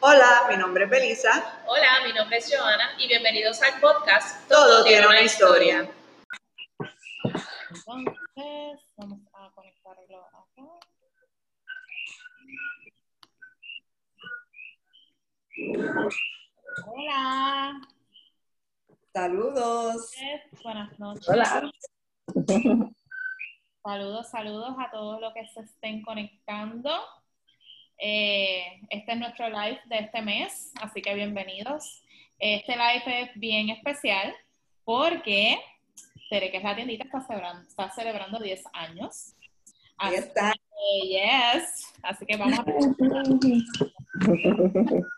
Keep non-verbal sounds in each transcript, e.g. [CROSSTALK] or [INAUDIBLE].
Hola, mi nombre es Belisa. Hola, mi nombre es Joana y bienvenidos al podcast Todo, tiene una historia. Entonces, vamos a conectarlo acá. Hola. Saludos. Buenas noches. Hola. Saludos, saludos a todos los que se estén conectando. Eh, este es nuestro live de este mes, así que bienvenidos. Este live es bien especial porque Tere, que es la tiendita, está celebrando, está celebrando 10 años. Ahí Así está. que, yes. Así que vamos a [LAUGHS]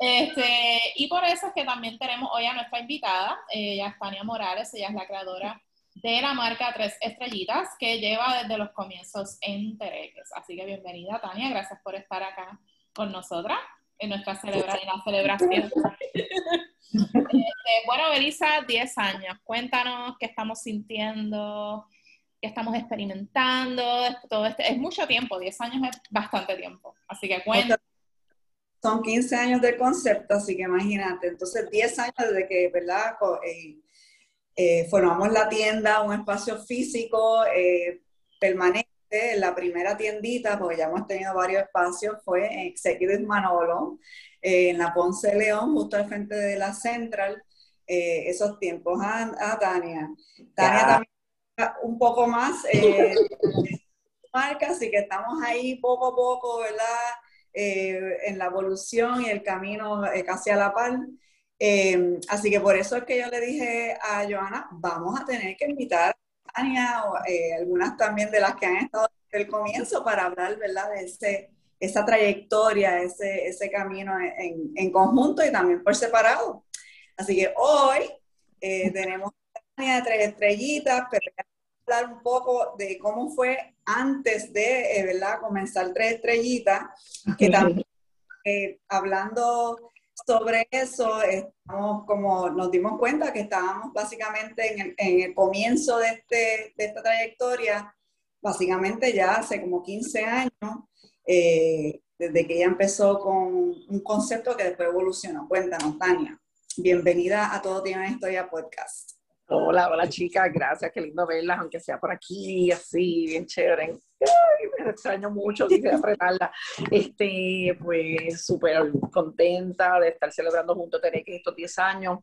Este, y por eso es que también tenemos hoy a nuestra invitada, ella es Tania Morales, ella es la creadora de la marca Tres Estrellitas, que lleva desde los comienzos en Tereques. Así que bienvenida, Tania, gracias por estar acá con nosotras en nuestra celebra en la celebración. [LAUGHS] Este, bueno, Belisa, 10 años, cuéntanos qué estamos sintiendo, qué estamos experimentando, todo este, es mucho tiempo, 10 años es bastante tiempo, así que cuéntanos. Son 15 años de concepto, así que imagínate. Entonces, 10 años desde que, ¿verdad? Eh, eh, formamos la tienda, un espacio físico eh, permanente. La primera tiendita, porque ya hemos tenido varios espacios, fue en Executive Manolo, eh, en la Ponce León, justo al frente de la Central. Eh, esos tiempos. Ah, ah, Tania. Tania Ya. también un poco más eh, [LAUGHS] marca, así que estamos ahí poco a poco, ¿verdad? Eh, en la evolución y el camino casi a la par. Eh, así que por eso es que yo le dije a Joana, vamos a tener que invitar a Tania o eh, algunas también de las que han estado desde el comienzo para hablar, ¿verdad? De ese, esa trayectoria, ese, ese camino en, en conjunto y también por separado. Así que hoy eh, tenemos a Tania de Tres Estrellitas, pero hablar un poco de cómo fue antes de, eh, ¿verdad?, comenzar Tres Estrellitas, que también eh, hablando sobre eso, estamos como nos dimos cuenta que estábamos básicamente en el, en el comienzo de, este, de esta trayectoria, básicamente ya hace como 15 años, eh, desde que ella empezó con un concepto que después evolucionó. Cuéntanos, Tania. Bienvenida a Todo Tiene una Historia podcast. Hola, hola chicas, gracias, qué lindo verlas, aunque sea por aquí, así, bien chévere. Ay, me extraño mucho, quisiera apretarla. Este, pues súper contenta de estar celebrando junto a Tereque estos 10 años.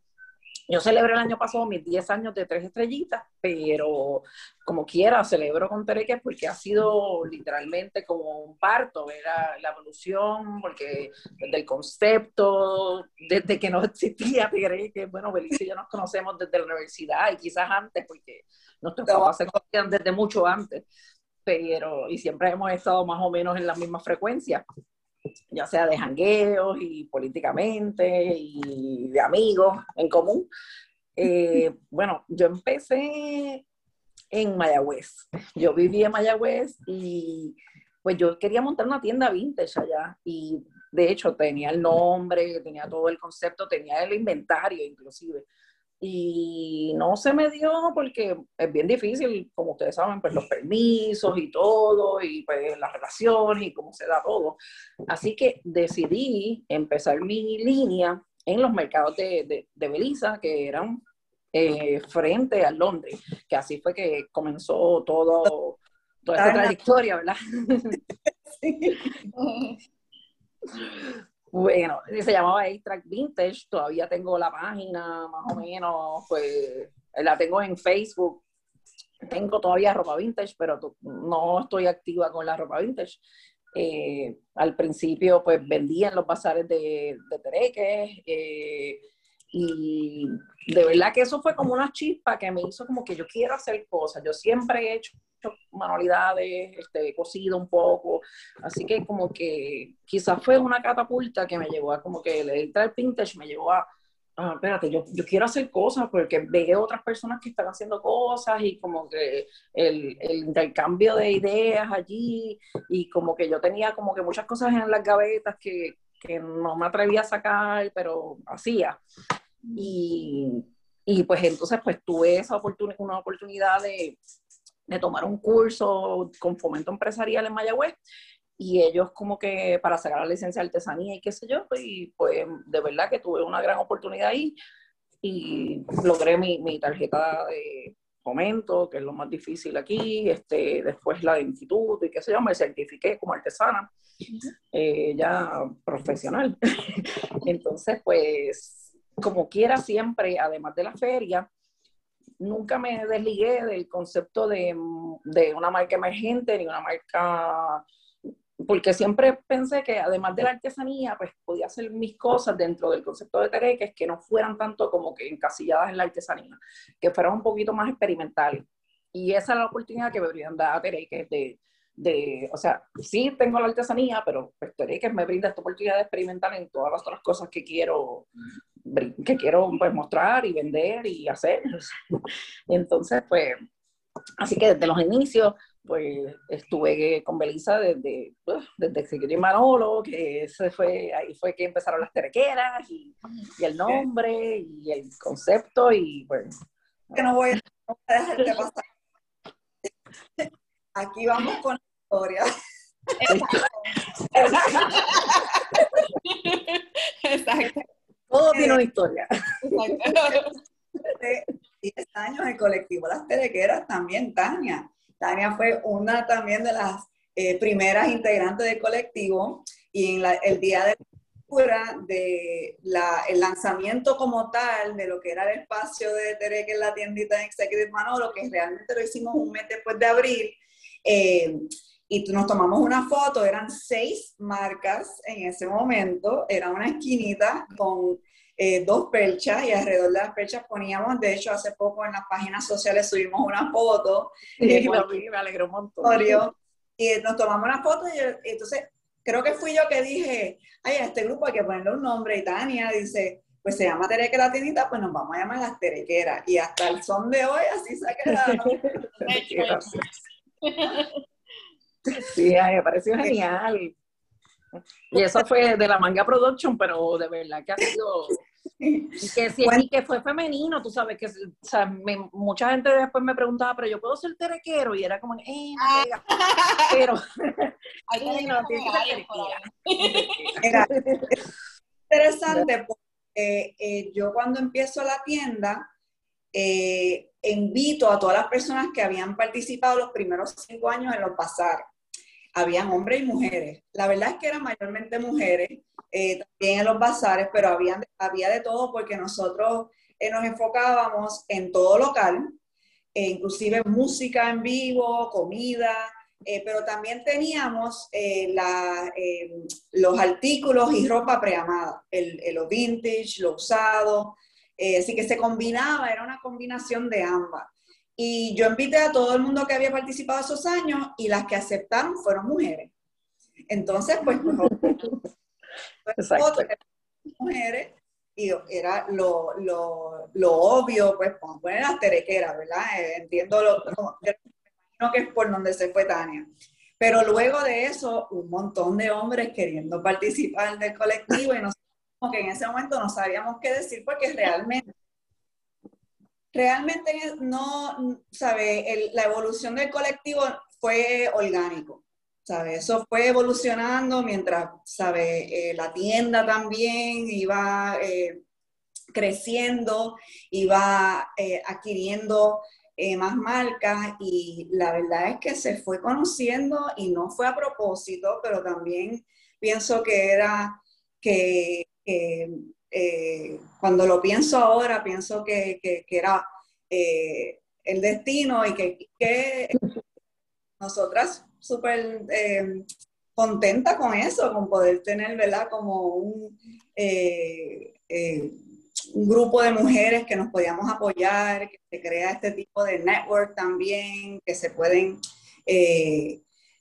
Yo celebré el año pasado mis 10 años de tres estrellitas, pero como quiera, celebro con Tereque porque ha sido literalmente como un parto, ver la, evolución, porque desde el concepto, desde que no existía Tereque, bueno, Belice y yo nos conocemos desde la universidad y quizás antes, porque nuestros papás se conocían desde mucho antes, pero y siempre hemos estado más o menos en la misma frecuencia ya sea de jangueos y políticamente y de amigos en común. Eh, [LAUGHS] bueno, yo empecé en Mayagüez. Yo viví en Mayagüez y pues yo quería montar una tienda vintage allá y de hecho tenía el nombre, tenía todo el concepto, tenía el inventario inclusive. Y no se me dio porque es bien difícil, como ustedes saben, pues los permisos y todo, y pues las relaciones y cómo se da todo. Así que decidí empezar mi línea en los mercados de, de, de Belisa, que eran eh, frente a Londres, que así fue que comenzó todo, toda esta trayectoria, ¿verdad? [LAUGHS] Sí. [LAUGHS] [LAUGHS] Bueno, se llamaba A-Track Vintage, todavía tengo la página más o menos, pues la tengo en Facebook, tengo todavía ropa vintage, pero no estoy activa con la ropa vintage. Eh, al principio pues vendía en los bazares de, de Tereques eh, y de verdad que eso fue como una chispa que me hizo como que yo quiero hacer cosas, yo siempre he hecho manualidades, este, he cosido un poco, así que como que quizás fue una catapulta que me llevó a como que el entrar vintage me llevó a, ah, espérate, yo, yo quiero hacer cosas porque veo otras personas que están haciendo cosas y como que el, el intercambio de ideas allí y como que yo tenía como que muchas cosas en las gavetas que, que no me atrevía a sacar, pero hacía. Y, y pues entonces pues tuve esa oportunidad, una oportunidad de, de tomar un curso con fomento empresarial en Mayagüez y ellos como que para sacar la licencia de artesanía y qué sé yo, y pues de verdad que tuve una gran oportunidad ahí y logré mi, mi tarjeta de fomento, que es lo más difícil aquí, este, después la de instituto y qué sé yo, me certifiqué como artesana, eh, ya profesional. [LAUGHS] Entonces, pues, como quiera siempre, además de la feria, nunca me desligué del concepto de, de una marca emergente ni una marca porque siempre pensé que además de la artesanía, pues podía hacer mis cosas dentro del concepto de Tereques que no fueran tanto como que encasilladas en la artesanía, que fueran un poquito más experimentales. Y esa es la oportunidad que me brinda Tereques de, de, o sea, sí tengo la artesanía, pero pues Tereques me brinda esta oportunidad de experimentar en todas las otras cosas que quiero, que quiero pues, mostrar y vender y hacer. [LAUGHS] Entonces, pues, así que desde los inicios pues estuve con Belisa desde, desde y Manolo, que ese fue, ahí fue que empezaron las terequeras y, el nombre y el concepto y pues... Que no voy, a dejarte [LAUGHS] pasar. Aquí vamos con la historia. [LAUGHS] Exacto. Todo tiene una historia. Exacto. [LAUGHS] 10 años el colectivo Las Terequeras también, Tania Tania fue una también de las eh, primeras integrantes del colectivo y en el día de de la, el lanzamiento como tal de lo que era el espacio de Tere, que es la tiendita en Executive Manolo, que realmente lo hicimos un mes después de abril, eh, y nos tomamos una foto, eran seis marcas en ese momento, era una esquinita con eh, dos perchas y alrededor de las perchas poníamos, de hecho hace poco en las páginas sociales subimos una foto. [LAUGHS] Eh, me alegró un montón. Y nos tomamos una foto y, entonces creo que fui yo que dije, ay, a este grupo hay que ponerle un nombre y Tania dice, pues se llama Tereque la tiendita, pues nos vamos a llamar las Terequeras. Y hasta el son de hoy así se ha quedado. [LAUGHS] [LAUGHS] sí, me pareció genial. Y eso fue de la Manga Production, pero de verdad que ha sido... Y que, sí, que fue femenino, tú sabes, que o sea, mucha gente después me preguntaba, pero yo puedo ser terequero, y era como, eh, ah. pero... [LAUGHS] [LAUGHS] [LAUGHS] interesante porque eh, yo cuando empiezo la tienda, eh, invito a todas las personas que habían participado los primeros cinco años en los pasares habían hombres y mujeres. La verdad es que eran mayormente mujeres, eh, también en los bazares, pero había, había de todo porque nosotros eh, nos enfocábamos en todo local, eh, inclusive música en vivo, comida, pero también teníamos los artículos y ropa preamada, el, lo vintage, lo usado, así que se combinaba, era una combinación de ambas. Y yo invité a todo el mundo que había participado esos años y las que aceptaron fueron mujeres. Entonces, pues, pues [LAUGHS] mujeres y era lo, lo, lo, obvio, pues, poner las terequeras, ¿verdad? Eh, entiendo lo, lo, que es por donde se fue Tania. Pero luego de eso, un montón de hombres queriendo participar del colectivo y nosotros que en ese momento no sabíamos qué decir porque realmente realmente no, ¿sabe? la evolución del colectivo fue orgánico, ¿sabe? Eso fue evolucionando mientras, ¿sabe? Eh, la tienda también iba eh, creciendo, iba eh, adquiriendo más marcas y la verdad es que se fue conociendo y no fue a propósito, pero también pienso que era que eh, cuando lo pienso ahora, pienso que, que, era eh, el destino y que, nosotras súper eh, contentas con eso, con poder tener, ¿verdad? Como un, un grupo de mujeres que nos podíamos apoyar, que se crea este tipo de network también, que se pueden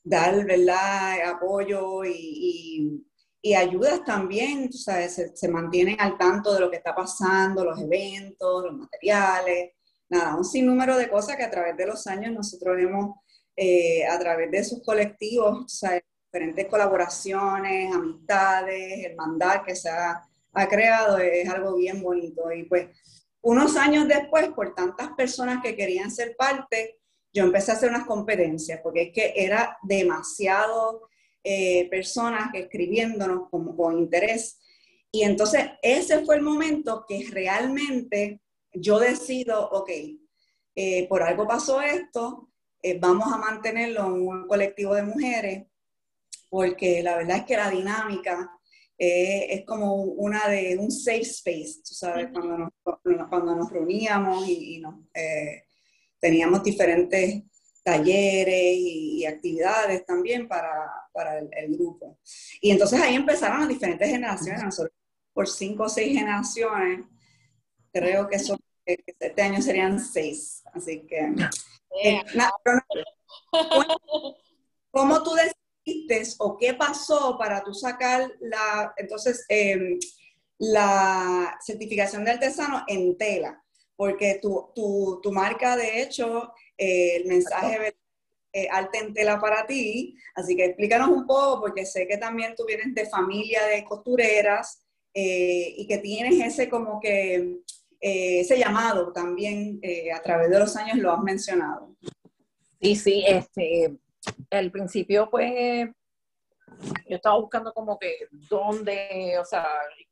dar, ¿verdad? Apoyo y ayudas también, tú sabes, se, mantienen al tanto de lo que está pasando, los eventos, los materiales, nada, un sinnúmero de cosas que a través de los años nosotros hemos, eh, a través de sus colectivos, sea, diferentes colaboraciones, amistades, hermandad que se ha, ha creado, es algo bien bonito. Y pues unos años después, por tantas personas que querían ser parte, yo empecé a hacer unas competencias, porque es que era demasiado eh, personas escribiéndonos con interés. Y entonces ese fue el momento que realmente yo decido, ok, eh, por algo pasó esto, eh, vamos a mantenerlo en un colectivo de mujeres, porque la verdad es que la dinámica es como una de un safe space, tú sabes, cuando nos, cuando nos reuníamos y, teníamos diferentes talleres y, actividades también para, para el, grupo. Y entonces ahí empezaron las diferentes generaciones, nosotros por cinco o seis generaciones, creo que son, este año serían seis, así que... Eh, ¿Cómo tú decidiste o qué pasó para tú sacar la, entonces, em, la certificación de artesano en tela? Porque tu, tu, tu marca, de hecho, eh, el mensaje eh, arte en tela para ti. Así que explícanos un poco, porque sé que también tú vienes de familia de costureras eh, y que tienes ese como que ese llamado también a través de los años lo has mencionado. Sí, sí, este, el principio pues yo estaba buscando como que dónde, o sea,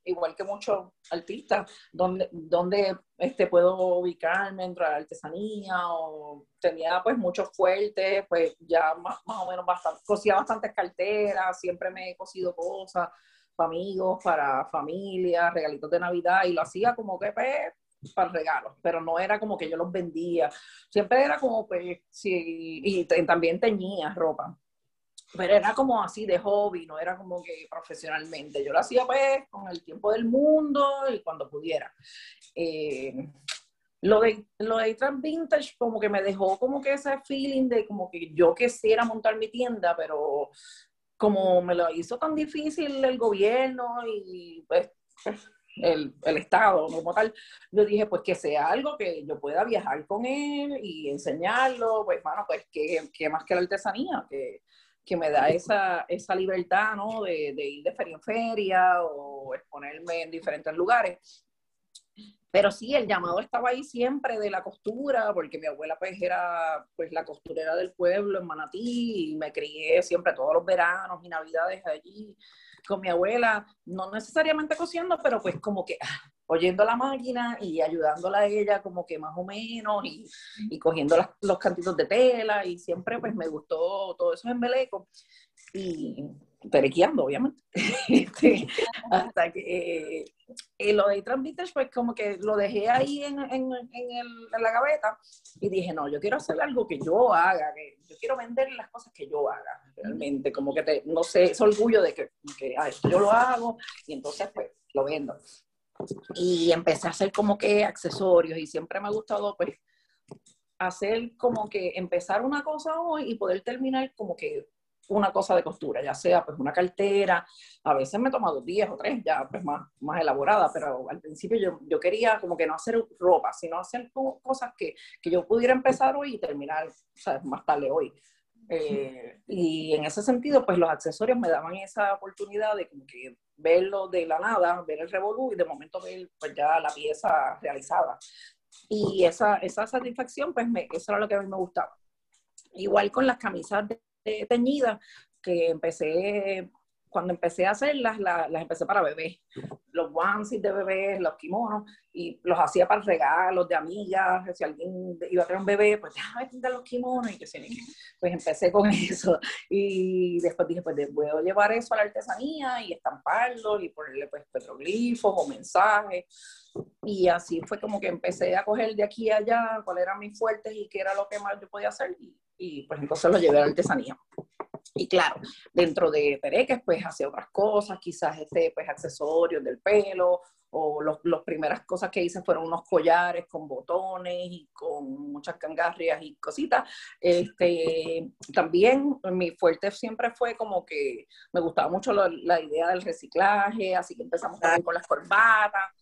igual que muchos artistas, dónde, dónde este, puedo ubicarme dentro de la artesanía o tenía pues muchos fuertes, pues ya más, o menos bastante, cosía bastantes carteras, siempre me he cosido cosas para amigos, para familia, regalitos de Navidad y lo hacía como que pues, para regalos, pero no era como que yo los vendía, siempre era como pues, sí, y también teñía ropa pero era como así de hobby, no era como que profesionalmente. Yo lo hacía pues con el tiempo del mundo y cuando pudiera. Eh, lo de, lo de Trans Vintage como que me dejó como que ese feeling de como que yo quisiera montar mi tienda, pero como me lo hizo tan difícil el gobierno y pues, el, el, Estado como tal, yo dije pues que sea algo que yo pueda viajar con él y enseñarlo, pues bueno, pues que, más que la artesanía, que que me da esa, esa libertad, ¿no? De, ir de feria en feria o exponerme en diferentes lugares. Pero sí, el llamado estaba ahí siempre de la costura, porque mi abuela pues era pues la costurera del pueblo en Manatí y me crié siempre todos los veranos y navidades allí con mi abuela, no necesariamente cosiendo, pero pues como que ah, oyendo la máquina y ayudándola a ella como que más o menos y, y cogiendo los cantitos de tela y siempre pues me gustó todo eso en Beleco y perequeando obviamente. [LAUGHS] Este, hasta que eh, lo de Transvintage pues como que lo dejé ahí en, en, en, la gaveta y dije no, yo quiero hacer algo que yo haga, que yo quiero vender las cosas que yo haga realmente, como que te, no sé, ese orgullo de que, que yo lo hago y entonces pues lo vendo y empecé a hacer como que accesorios y siempre me ha gustado pues hacer como que empezar una cosa hoy y poder terminar como que una cosa de costura, ya sea pues una cartera, a veces me he tomado 10 o tres ya pues más, más elaborada, pero al principio yo, yo quería como que no hacer ropa, sino hacer cosas que, que yo pudiera empezar hoy y terminar ¿sabes? más tarde hoy. Eh, y en ese sentido, pues los accesorios me daban esa oportunidad de como que verlo de la nada, ver el revolú y de momento ver pues ya la pieza realizada. Y esa, esa satisfacción, pues eso era lo que a mí me gustaba. Igual con las camisas teñidas, que empecé cuando empecé a hacerlas, las, las empecé para bebés. Los onesies de bebés, los kimonos, y los hacía para regalos de amigas. Si alguien iba a tener un bebé, pues déjame pintar los kimonos. Y que pues empecé con [LAUGHS] eso. Y después dije, pues puedo llevar eso a la artesanía y estamparlo y ponerle pues petroglifos o mensajes. Y así fue como que empecé a coger de aquí a allá cuáles eran mis fuertes y qué era lo que más yo podía hacer. Y, y pues entonces lo llevé a la artesanía. Y claro, dentro de Pereques, pues hacía otras cosas, quizás este, pues accesorios del pelo, o las primeras cosas que hice fueron unos collares con botones y con muchas cangarrias y cositas. Este, también mi fuerte siempre fue como que me gustaba mucho la, idea del reciclaje, así que empezamos también con las corbatas.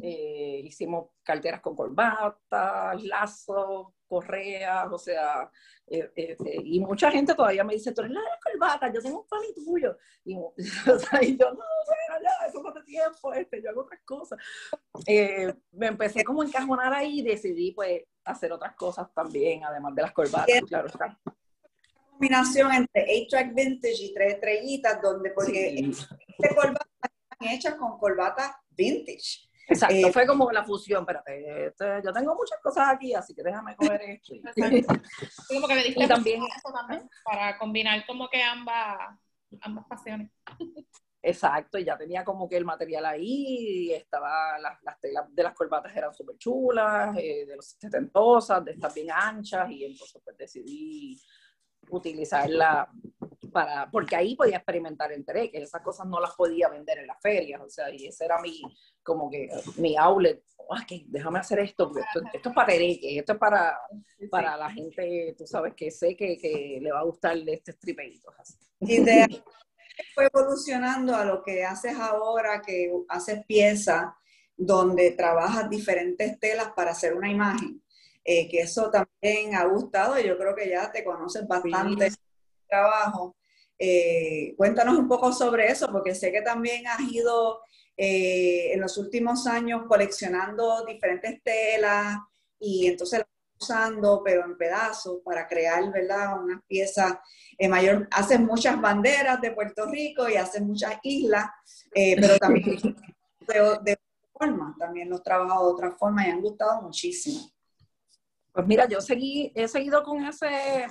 Eh, hicimos carteras con corbatas, lazos, correas, o sea, eh, eh, y mucha gente todavía me dice, tú eres la de corbata, yo tengo un pan tuyo. Y, [LAUGHS] o sea, y yo, no, bueno, ya, eso no hace tiempo, este, yo hago otras cosas. me empecé como a encajonar ahí y decidí, pues, hacer otras cosas también, además de las corbatas, claro está combinación entre 8-track vintage y tres estrellitas, donde porque Sí. estas corbatas están hechas con corbatas vintage. Exacto, Eh, fue como la fusión, espérate, este, yo tengo muchas cosas aquí, así que déjame coger esto. Como que le diste también- eso también, para combinar como que ambas, ambas pasiones. Exacto, y ya tenía como que el material ahí, y estaba, las, las telas de las corbatas eran súper chulas, eh, de los setentosas, de estas bien anchas, y entonces pues decidí utilizarla para, porque ahí podía experimentar en Tere, que esas cosas no las podía vender en las ferias, o sea, y ese era mi, como que mi outlet, ah, que déjame hacer esto, porque esto, esto es para Tereque, esto es para, para la gente, tú sabes, que sé que, que le va a gustar de este stripeito. Y de ahí fue evolucionando a lo que haces ahora, que haces piezas donde trabajas diferentes telas para hacer una imagen. Eh, que eso también ha gustado y yo creo que ya te conoces bastante el trabajo. Eh, cuéntanos un poco sobre eso, porque sé que también has ido eh, en los últimos años coleccionando diferentes telas y entonces las usando, pero en pedazos, para crear, ¿verdad? Unas piezas eh, mayor. Haces muchas banderas de Puerto Rico y haces muchas islas, eh, pero [LAUGHS] también de, de otra forma, también los trabajo de otra forma y han gustado muchísimo. Pues mira, yo seguí, he seguido con ese,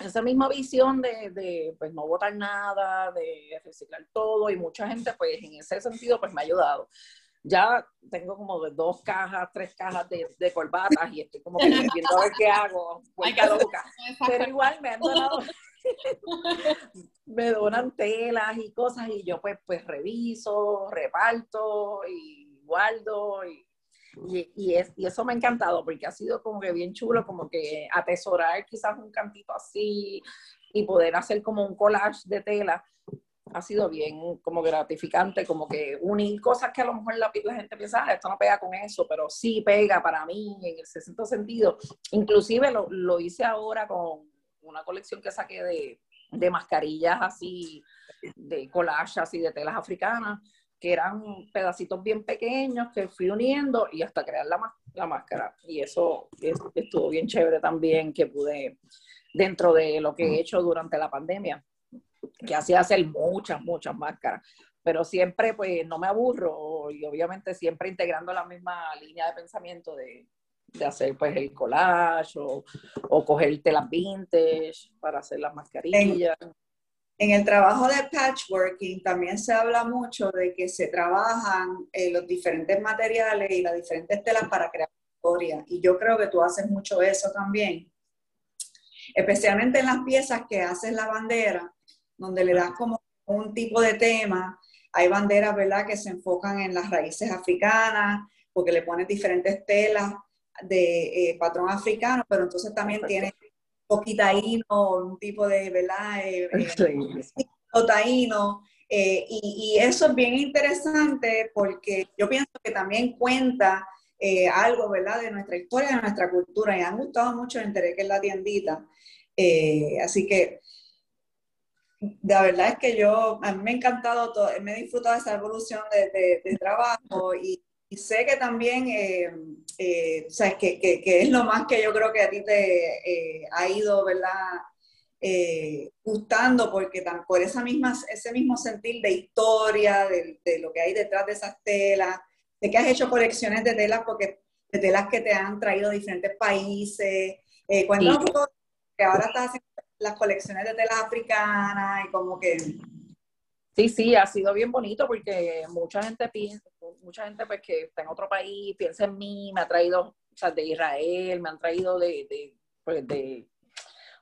esa misma visión de, de, pues no botar nada, de reciclar todo y mucha gente pues en ese sentido pues me ha ayudado. Ya tengo como de dos cajas, tres cajas de, de corbatas y estoy como que viendo a ver qué hago, Hay que loca. Pero igual me han donado, [LAUGHS] me donan telas y cosas y yo pues, pues reviso, reparto y guardo y, y, y es, y eso me ha encantado porque ha sido como que bien chulo, como que atesorar quizás un cantito así y poder hacer como un collage de tela. Ha sido bien como gratificante, como que unir cosas que a lo mejor la, la gente piensa, "Ah, esto no pega con eso, pero sí pega para mí en el cierto sentido. Inclusive lo, lo hice ahora con una colección que saqué de, de mascarillas así, de collage así de telas africanas, que eran pedacitos bien pequeños que fui uniendo y hasta crear la, la máscara. Y eso es- estuvo bien chévere también que pude, dentro de lo que he hecho durante la pandemia, que hacía hacer muchas, muchas máscaras. Pero siempre, pues, no me aburro y obviamente siempre integrando la misma línea de pensamiento de, de hacer, pues, el collage o, o coger telas vintage para hacer las mascarillas. En el trabajo de patchworking también se habla mucho de que se trabajan eh, los diferentes materiales y las diferentes telas para crear historia. Y yo creo que tú haces mucho eso también. Especialmente en las piezas que haces la bandera, donde le das como un tipo de tema. Hay banderas, ¿verdad?, que se enfocan en las raíces africanas, porque le pones diferentes telas de eh, patrón africano, pero entonces también tiene poquitaíno, un tipo de, ¿verdad? Eh, eh, [LAUGHS] Sí. taíno. eh, y, y eso es bien interesante porque yo pienso que también cuenta eh, algo, ¿verdad? De nuestra historia, de nuestra cultura. Y han gustado mucho en Tere, que es la tiendita. Eh, así que la verdad es que yo, a mí me ha encantado, todo, me he disfrutado de esa evolución de, de- de trabajo y, y sé que también, eh, eh, sabes, que, que- que es lo más que yo creo que a ti te eh, ha ido, ¿verdad? Gustando porque tan, por esa misma, ese mismo sentir de historia, de, de lo que hay detrás de esas telas, de que has hecho colecciones de telas porque de telas que te han traído diferentes países. Cuéntanos Sí. un poco que ahora estás haciendo las colecciones de telas africanas y como que Sí, sí, ha sido bien bonito porque mucha gente piensa, mucha gente pues que está en otro país, piensa en mí, me ha traído, o sea, de Israel, me han traído de, de, pues de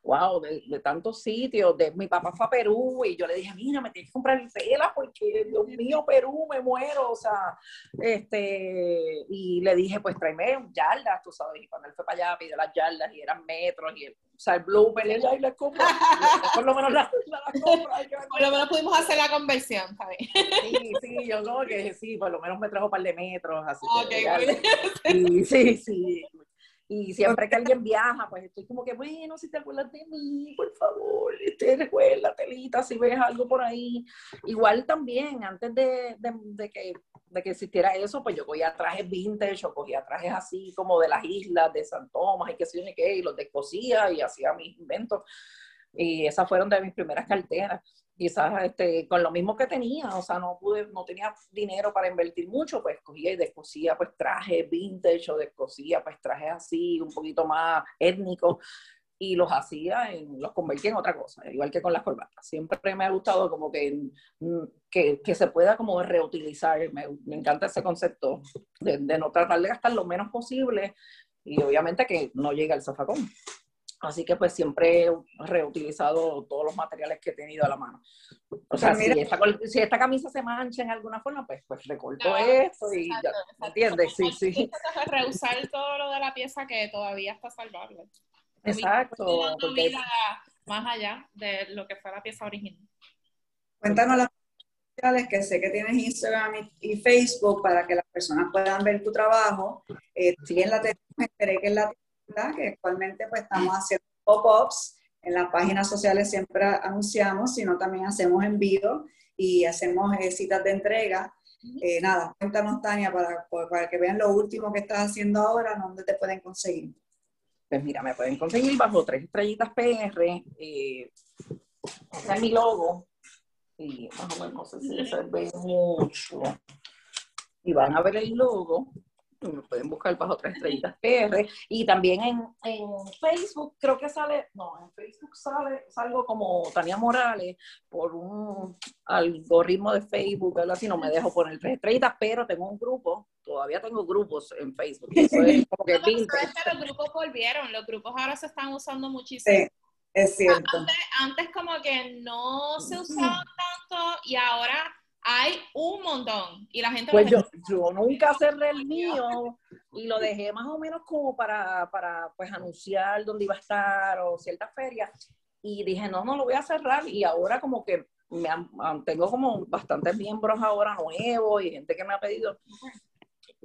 wow, de, tantos sitios, de mi papá fue a Perú y yo le dije, mira, me tienes que comprar tela porque, Dios mío, Perú, me muero, o sea, este, y le dije, pues tráeme yardas, tú sabes, y cuando él fue para allá pidió las yardas y eran metros y el, o sea, el blooper, y ya, y le compro, y por lo menos la, la, la que Por lo menos pudimos hacer la conversión, ¿sabes? Sí, sí, yo como que sí, por lo menos me trajo un par de metros, así que sí, sí. Y siempre que alguien viaja, pues estoy como que, bueno, si te acuerdas de mí, por favor, este, recuerda, telita, si ves algo por ahí. Igual también, antes de, de, de que, de que existiera eso, pues yo cogía trajes vintage o cogía trajes así como de las islas de San Tomás y qué sé yo ni qué, y los descosía y hacía mis inventos. Y esas fueron de mis primeras carteras. Quizás este, con lo mismo que tenía, o sea, no pude, no tenía dinero para invertir mucho, pues cogía y descosía pues trajes vintage o descosía pues trajes así, un poquito más étnicos y los hacía, en, los convertía en otra cosa, igual que con las corbatas. Siempre me ha gustado como que, mm, que, que se pueda como reutilizar, me, me encanta ese concepto de, de, no tratar de gastar lo menos posible y obviamente que no llegue al zafacón. Así que pues siempre he reutilizado todos los materiales que he tenido a la mano. O sea, si, esta, si, esta, camisa se mancha en alguna forma, pues, pues recorto claro, esto y exacto, ya, exacto. ¿entiendes? Sí, sí. Reusar todo lo de la pieza que todavía está salvable. Exacto. Porque... más allá de lo que fue la pieza original. Cuéntanos las sociales que sé que tienes Instagram y, Facebook para que las personas puedan ver tu trabajo. Eh, si en la tenemos que en la que actualmente pues estamos haciendo pop-ups. En las páginas sociales siempre anunciamos, sino también hacemos envío y hacemos eh, citas de entrega. Eh, nada, cuéntanos, Tania, para, para que vean lo último que estás haciendo ahora, dónde te pueden conseguir. Pues mira, me pueden conseguir bajo tres estrellitas PR. Eh, ese es mi logo. Y más o menos, no sé si se ve mucho. Y van a ver el logo. Me pueden buscar bajo tres estrellitas [LAUGHS] PR. Y también en, en, Facebook, creo que sale, no, en Facebook sale, salgo como Tania Morales por un algoritmo de Facebook, algo así, no me dejo poner tres estrellitas, pero tengo un grupo todavía tengo grupos en Facebook. [LAUGHS] Eso es como que no, los grupos volvieron, los grupos ahora se están usando muchísimo. Sí, es cierto. Antes, antes como que no se usaban tanto y ahora hay un montón. Y la gente pues yo, yo, nunca cerré el mío y lo dejé más o menos como para, para pues anunciar dónde iba a estar o cierta feria. Y dije, no, no lo voy a cerrar. Y ahora como que me han, tengo como bastantes miembros ahora nuevos y gente que me ha pedido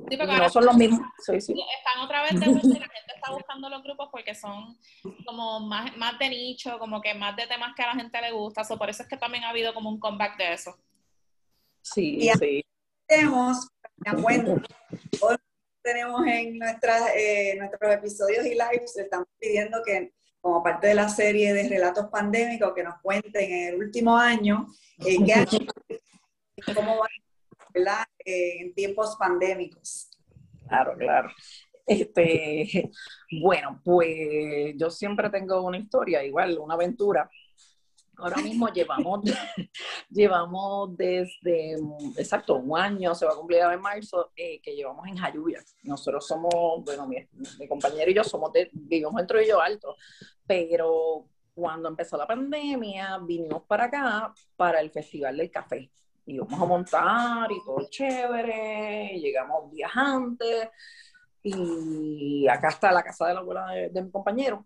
Sí, no son los mismos. Sí, sí. Están otra vez de vuelta y la gente está buscando los grupos porque son como más, más de nicho, como que más de temas que a la gente le gusta. So, por eso es que también ha habido como un comeback de eso. Sí, y sí. Tenemos, bueno, tenemos en nuestras, eh, nuestros episodios y lives, estamos pidiendo que como parte de la serie de relatos pandémicos, que nos cuenten en el último año eh, qué cómo va ¿verdad? Eh, en tiempos pandémicos. Claro, claro. Este, bueno, pues yo siempre tengo una historia, igual, una aventura. Ahora mismo llevamos, [LAUGHS] llevamos desde, exacto, un año, se va a cumplir en marzo, eh, que llevamos en Jayuya. Nosotros somos, bueno, mi, compañero y yo somos de, vivimos en Trujillo Alto, pero cuando empezó la pandemia vinimos para acá para el Festival del Café íbamos a montar y todo chévere, llegamos viajantes y acá está la casa de la abuela de, de mi compañero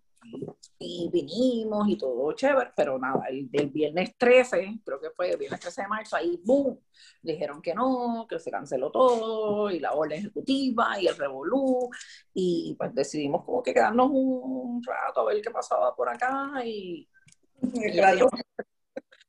y vinimos y todo chévere, pero nada, el del viernes 13, creo que fue el viernes 13 de marzo, ahí boom, dijeron que no, que se canceló todo y la orden ejecutiva y el revolú y pues decidimos como que quedarnos un rato a ver qué pasaba por acá y, y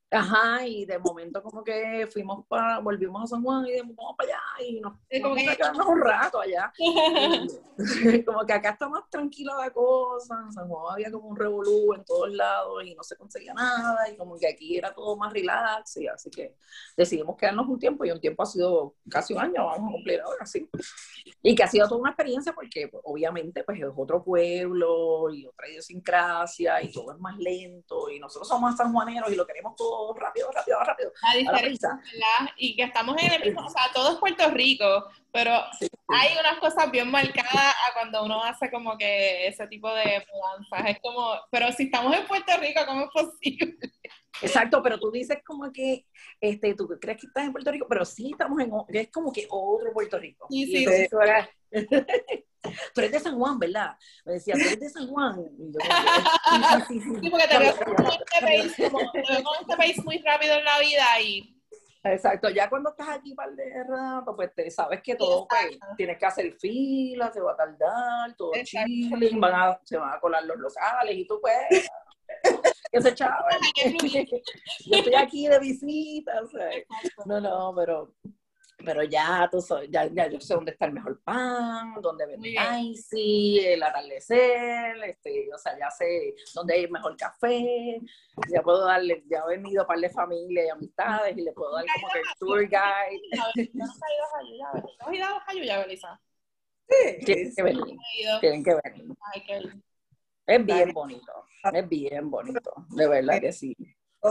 Ajá, y de momento como que fuimos para, volvimos a San Juan y de vamos para allá y nos como que quedarnos un rato allá. [LAUGHS] [LAUGHS] como que acá está más tranquila la cosa, en San Juan había como un revolú en todos lados y no se conseguía nada y como que aquí era todo más relax y así que decidimos quedarnos un tiempo y un tiempo ha sido casi un año, vamos a cumplir ahora, sí. Y que ha sido toda una experiencia porque pues, obviamente pues es otro pueblo y otra idiosincrasia y todo es más lento y nosotros somos sanjuaneros y lo queremos todo rápido, rápido, rápido. La diferencia, Y que estamos en el mismo, o sea, todo es Puerto Rico, pero sí, sí. hay unas cosas bien marcadas a cuando uno hace como que ese tipo de mudanzas. Es como, pero si estamos en Puerto Rico, ¿cómo es posible? Exacto, pero tú dices como que, este, tú crees que estás en Puerto Rico, pero sí estamos en, es como que otro Puerto Rico. Sí, sí, sí. [LAUGHS] Tú eres de San Juan, ¿verdad? Me decía, tú eres de San Juan. Y yo, [LAUGHS] sí, sí, sí, sí, porque te veo con este país, como, te veo con este país muy rápido en la vida y Exacto, ya cuando estás aquí par de rato, pues te sabes que todo, pues, tienes que hacer fila, se va a tardar, todo chilling, van a, se van a colar los locales y tú pues, [LAUGHS] que se chaval. Yo estoy aquí de visita, o sea, no, no, pero pero ya, tú ya, ya, yo sé dónde está el mejor pan, dónde vende Icy, el atardecer, este, o sea, ya sé dónde hay el mejor café, ya puedo darle, ya he venido a par de familia y amistades y le puedo dar como que el tour guide. ¿No has ido a Jayuya, Belisa? Sí, tienen que venir, tienen que venir. Es bien bonito, es bien bonito, de verdad que sí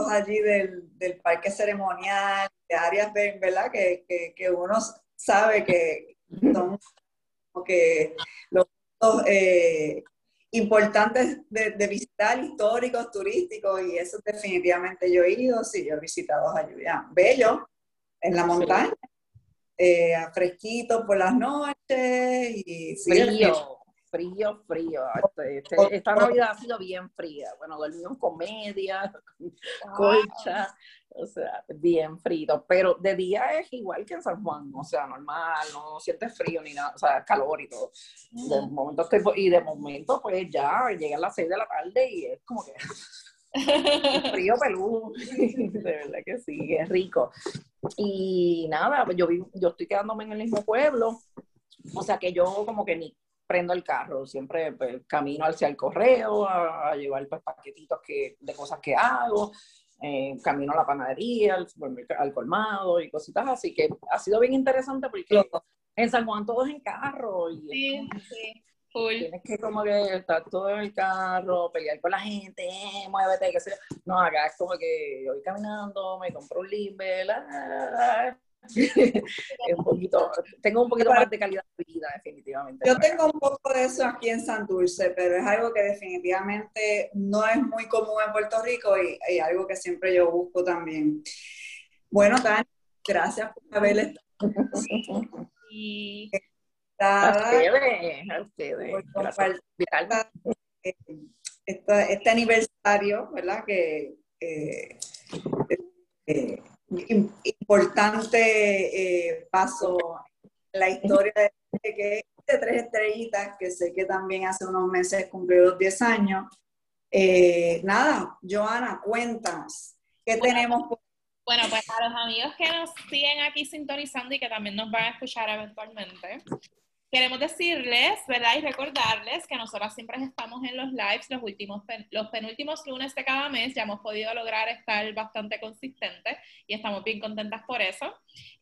allí del, del, parque ceremonial, de áreas, ¿verdad? Que, que, que uno sabe que son que los eh, importantes de, de, visitar, históricos, turísticos, y eso definitivamente yo he ido, sí, yo he visitado Jayuya. Bello, en la montaña, eh, fresquito por las noches, y sí, frío frío, frío. Este, este, esta Navidad ha sido bien fría. Bueno, dormimos con media, [LAUGHS] colcha, o sea, bien frío. Pero de día es igual que en San Juan, o sea, normal, no sientes frío ni nada, o sea, calor y todo. De momento estoy, y de momento, pues ya llega a las 6 de la tarde y es como que [LAUGHS] [LAUGHS] frío peludo, de verdad que sí, es rico. Y nada, yo, yo estoy quedándome en el mismo pueblo, o sea que yo como que ni prendo el carro, siempre pues, camino hacia el correo a, llevar pues, paquetitos que, de cosas que hago, eh, camino a la panadería, al, al, colmado y cositas así, que ha sido bien interesante porque en San Juan todo es en carro y sí, sí. Tienes que como que estar todo en el carro, pelear con la gente, eh, muévete, qué sé yo. No, acá es como que voy caminando, me compro un limber, [LAUGHS] un poquito, tengo un poquito más de calidad de vida, definitivamente. Yo tengo un poco de eso aquí en San Dulce, pero es algo que definitivamente no es muy común en Puerto Rico y, algo que siempre yo busco también. Bueno, Tania, gracias por haber estado. [LAUGHS] Y a ustedes, a ustedes. Este, este, aniversario, ¿verdad? Que eh, eh, importante eh, paso en la historia de, que de Tres Estrellitas, que sé que también hace unos meses cumplió los 10 años. Eh, nada, Joana, cuéntanos, ¿qué tenemos? Bueno, pues a los amigos que nos siguen aquí sintonizando y que también nos van a escuchar eventualmente, Queremos decirles, ¿verdad? Y recordarles que nosotras siempre estamos en los lives los últimos, los penúltimos lunes de cada mes. Ya hemos podido lograr estar bastante consistentes y estamos bien contentas por eso.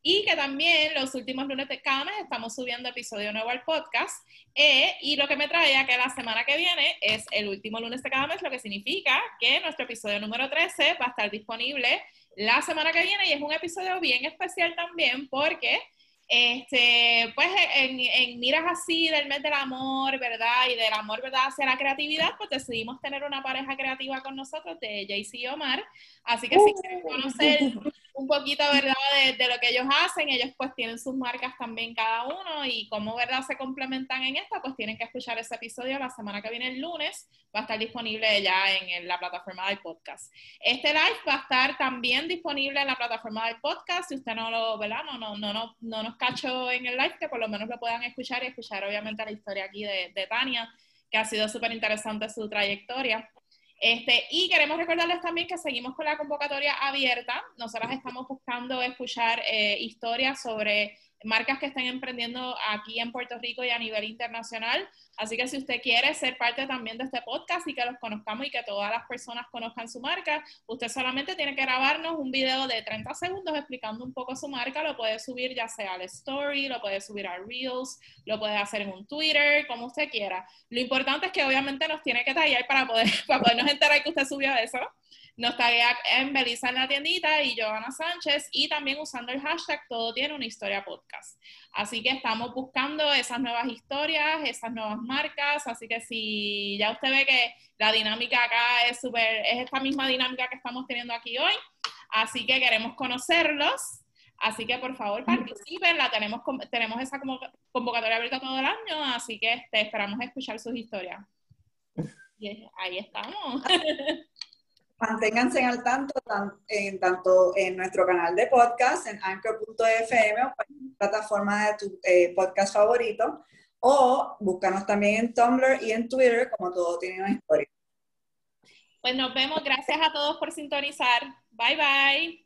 Y que también los últimos lunes de cada mes estamos subiendo episodio nuevo al podcast. Eh, y lo que me trae a que la semana que viene es el último lunes de cada mes, lo que significa que nuestro episodio número 13 va a estar disponible la semana que viene y es un episodio bien especial también porque este, pues en, en, miras así del mes del amor, ¿verdad? Y del amor, ¿verdad? Hacia la creatividad, pues decidimos tener una pareja creativa con nosotros de JC y Omar. Así que si quieren conocer un poquito, ¿verdad? De, lo que ellos hacen, ellos pues tienen sus marcas también cada uno y cómo, ¿verdad? Se complementan en esta, pues tienen que escuchar ese episodio la semana que viene, el lunes, va a estar disponible ya en, la plataforma del podcast. Este live va a estar también disponible en la plataforma del podcast, si usted no lo, ¿verdad? No, no, no, no, no nos cacho en el live, que por lo menos lo puedan escuchar y escuchar obviamente la historia aquí de, de Tania, que ha sido súper interesante su trayectoria. Este, y queremos recordarles también que seguimos con la convocatoria abierta. Nosotras estamos buscando escuchar eh, historias sobre marcas que estén emprendiendo aquí en Puerto Rico y a nivel internacional. Así que si usted quiere ser parte también de este podcast y que los conozcamos y que todas las personas conozcan su marca, usted solamente tiene que grabarnos un video de 30 segundos explicando un poco su marca. Lo puede subir ya sea al Story, lo puede subir a Reels, lo puede hacer en un Twitter, como usted quiera. Lo importante es que obviamente nos tiene que tallar para, poder, [LAUGHS] para podernos enterar que usted subió eso. Nos taguea en Belisa en la tiendita y Joana Sánchez y también usando el hashtag Todo tiene una historia podcast. Así que estamos buscando esas nuevas historias, esas nuevas marcas, así que si ya usted ve que la dinámica acá es súper, es esta misma dinámica que estamos teniendo aquí hoy, así que queremos conocerlos. Así que por favor participen, la tenemos, tenemos esa convocatoria abierta todo el año, así que este, esperamos escuchar sus historias. Y ahí estamos. [LAUGHS] Manténganse al tanto en, tanto en nuestro canal de podcast, en anchor.fm o en plataforma de tu eh, podcast favorito, o búscanos también en Tumblr y en Twitter, como todo tiene una historia. Pues nos vemos. Gracias a todos por sintonizar. Bye bye.